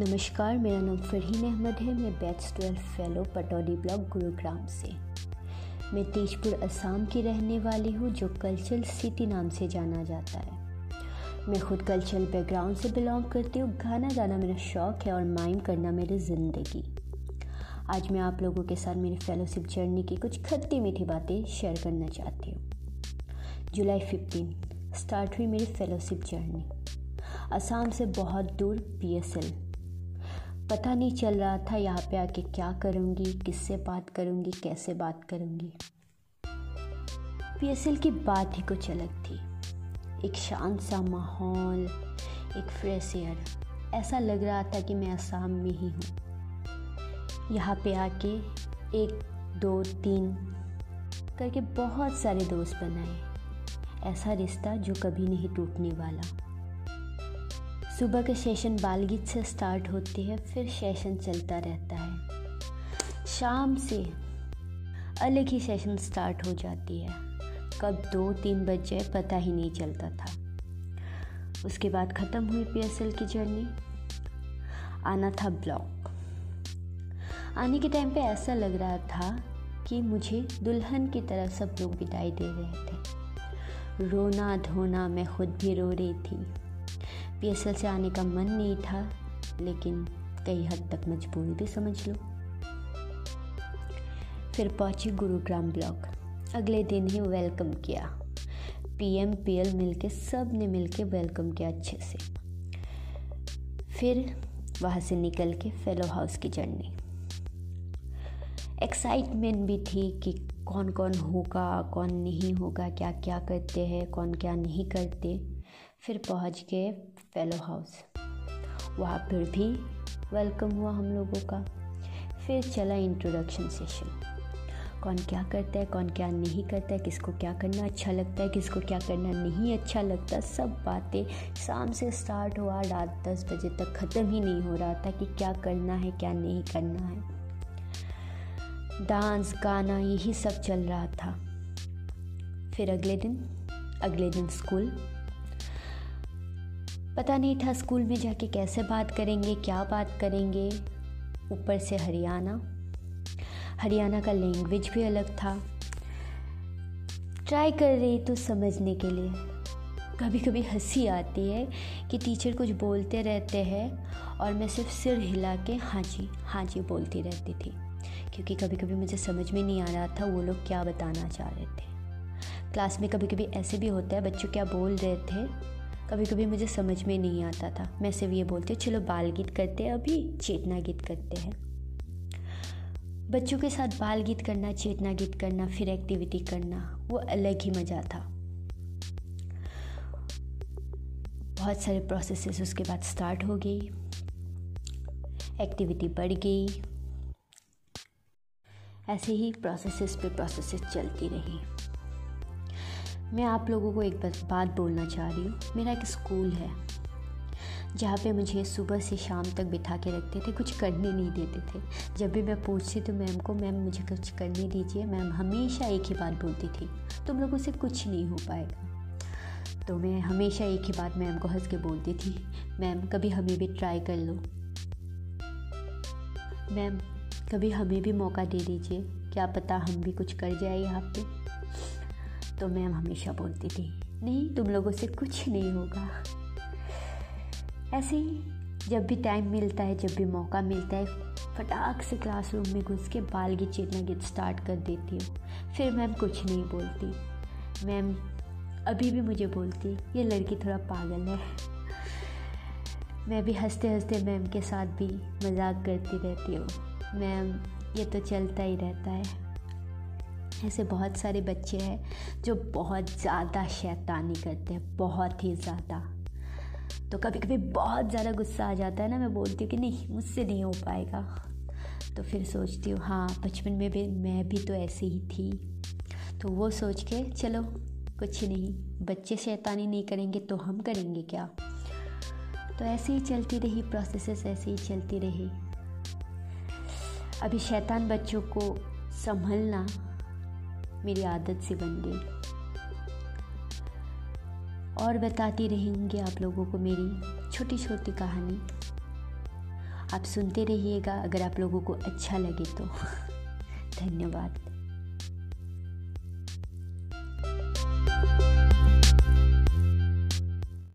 नमस्कार, मेरा नाम फरहीन अहमद है, मैं batch twelve fellow Pataudi block Gurugram से। मैं तेजपुर असम की रहने वाली हूँ, जो कल्चरल सिटी नाम से जाना जाता है। मैं खुद कल्चरल बैकग्राउंड से बिलोंग करती हूँ, गाना गाना मेरा शौक़ है और माइम करना मेरी ज़िंदगी। आज मैं आप लोगों के साथ मेरी फेलोशिप जर्नी की कुछ खट्टी मीठी बातें शेयर करना चाहती हूँ। जुलाई फिफ्टीन स्टार्ट हुई मेरी फेलोशिप जर्नी असम से बहुत दूर पीएसएल पता नहीं चल रहा था यहाँ पे आके क्या करूँगी, किससे बात करूँगी, कैसे बात करूँगी। पीएसएल की बात ही कुछ अलग थी। एक शांत सा माहौल, एक फ्रेश एयर। ऐसा लग रहा था कि मैं असम में ही हूँ। यहाँ पे आके एक, दो, तीन करके बहुत सारे दोस्त बनाए। ऐसा रिश्ता जो कभी नहीं टूटने वाला। सुबह के सेशन बाल गीत से स्टार्ट होती है, फिर सेशन चलता रहता है। शाम से अलग ही सेशन स्टार्ट हो जाती है। कब दो तीन बज पता ही नहीं चलता था। उसके बाद ख़त्म हुई पीएसएल की जर्नी। आना था ब्लॉक। आने के टाइम पे ऐसा लग रहा था कि मुझे दुल्हन की तरह सब लोग विदाई दे रहे थे। रोना धोना मैं खुद भी रो रही थी। पीएसएल से आने का मन नहीं था, लेकिन कई हद तक मजबूरी भी समझ लो। फिर पहुँची गुरुग्राम ब्लॉक। अगले दिन ही वेलकम किया। पीएम पीएल मिलके सबने मिलके वेलकम किया अच्छे से। फिर वहाँ से निकल के फेलो हाउस की जर्नी एक्साइटमेंट भी थी कि कौन कौन होगा, कौन नहीं होगा क्या क्या करते हैं, कौन क्या नहीं करते। फिर पहुँच गए फेलो हाउस वहाँ पर भी वेलकम हुआ हम लोगों का। फिर चला इंट्रोडक्शन सेशन कौन क्या करता है, कौन क्या नहीं करता है, किसको क्या करना अच्छा लगता है, किसको क्या करना नहीं अच्छा लगता, सब बातें शाम से स्टार्ट हुआ, रात दस बजे तक ख़त्म ही नहीं हो रहा था कि क्या करना है, क्या नहीं करना है। डांस गाना, यही सब चल रहा था। फिर अगले दिन अगले दिन स्कूल पता नहीं था स्कूल में जाके कैसे बात करेंगे, क्या बात करेंगे। ऊपर से हरियाणा। हरियाणा का लैंग्वेज भी अलग था। ट्राई कर रही तो समझने के लिए। कभी कभी हँसी आती है कि टीचर कुछ बोलते रहते हैं और मैं सिर्फ़ सिर हिला के हाँ जी हाँ जी बोलती रहती थी। क्योंकि कभी कभी मुझे समझ में नहीं आ रहा था वो लोग क्या बताना चाह रहे थे। क्लास में कभी कभी ऐसे भी होता है, बच्चों क्या बोल रहे थे? कभी कभी मुझे समझ में नहीं आता था। मैं सिर्फ़ ये बोलती हूँ, चलो बाल गीत करते हैं, अभी चेतना गीत करते हैं। बच्चों के साथ बाल गीत करना, चेतना गीत करना, फिर एक्टिविटी करना, वो अलग ही मज़ा था। बहुत सारे प्रोसेसेस उसके बाद स्टार्ट हो गई। एक्टिविटी बढ़ गई। ऐसे ही प्रोसेसेस पे प्रोसेसेस चलती रही। मैं आप लोगों को एक बात बोलना चाह रही हूँ। मेरा एक स्कूल है, जहाँ पे मुझे सुबह से शाम तक बिठा के रखते थे, कुछ करने नहीं देते थे। जब भी मैं पूछती तो मैम को, मैम, मुझे कुछ करने दीजिए। मैम हमेशा एक ही बात बोलती थी, तुम लोगों से कुछ नहीं हो पाएगा। तो मैं हमेशा एक ही बात मैम को हंस के बोलती थी, मैम, कभी हमें भी ट्राई कर लो। मैम, कभी हमें भी मौका दे दीजिए। क्या पता हम भी कुछ कर जाए यहाँ पे? तो मैम हमेशा बोलती थी, नहीं, तुम लोगों से कुछ नहीं होगा। ऐसे ही जब भी टाइम मिलता है, जब भी मौका मिलता है, फटाक से क्लासरूम में घुस के बाल की चेतना गीत स्टार्ट कर देती हूँ। फिर मैम कुछ नहीं बोलती। मैम अभी भी मुझे बोलती, ये लड़की थोड़ा पागल है। मैं भी हँसते हँसते मैम के साथ भी मज़ाक करती रहती हूँ। मैम, ये तो चलता ही रहता है। ऐसे बहुत सारे बच्चे हैं जो बहुत ज़्यादा शैतानी करते हैं, बहुत ही ज़्यादा। तो कभी कभी बहुत ज़्यादा गुस्सा आ जाता है ना, मैं बोलती हूँ कि नहीं, मुझसे नहीं हो पाएगा। तो फिर सोचती हूँ हाँ बचपन में भी, मैं भी तो ऐसी ही थी। तो वो सोच के, चलो, कुछ नहीं, बच्चे शैतानी नहीं करेंगे तो हम करेंगे क्या? तो ऐसे ही चलती रही प्रोसेसेस ऐसे ही चलती रही। अभी शैतान बच्चों को संभलना मेरी आदत सी बन गई। और बताती रहेंगी आप लोगों को मेरी छोटी छोटी कहानी। आप सुनते रहिएगा अगर आप लोगों को अच्छा लगे तो। धन्यवाद।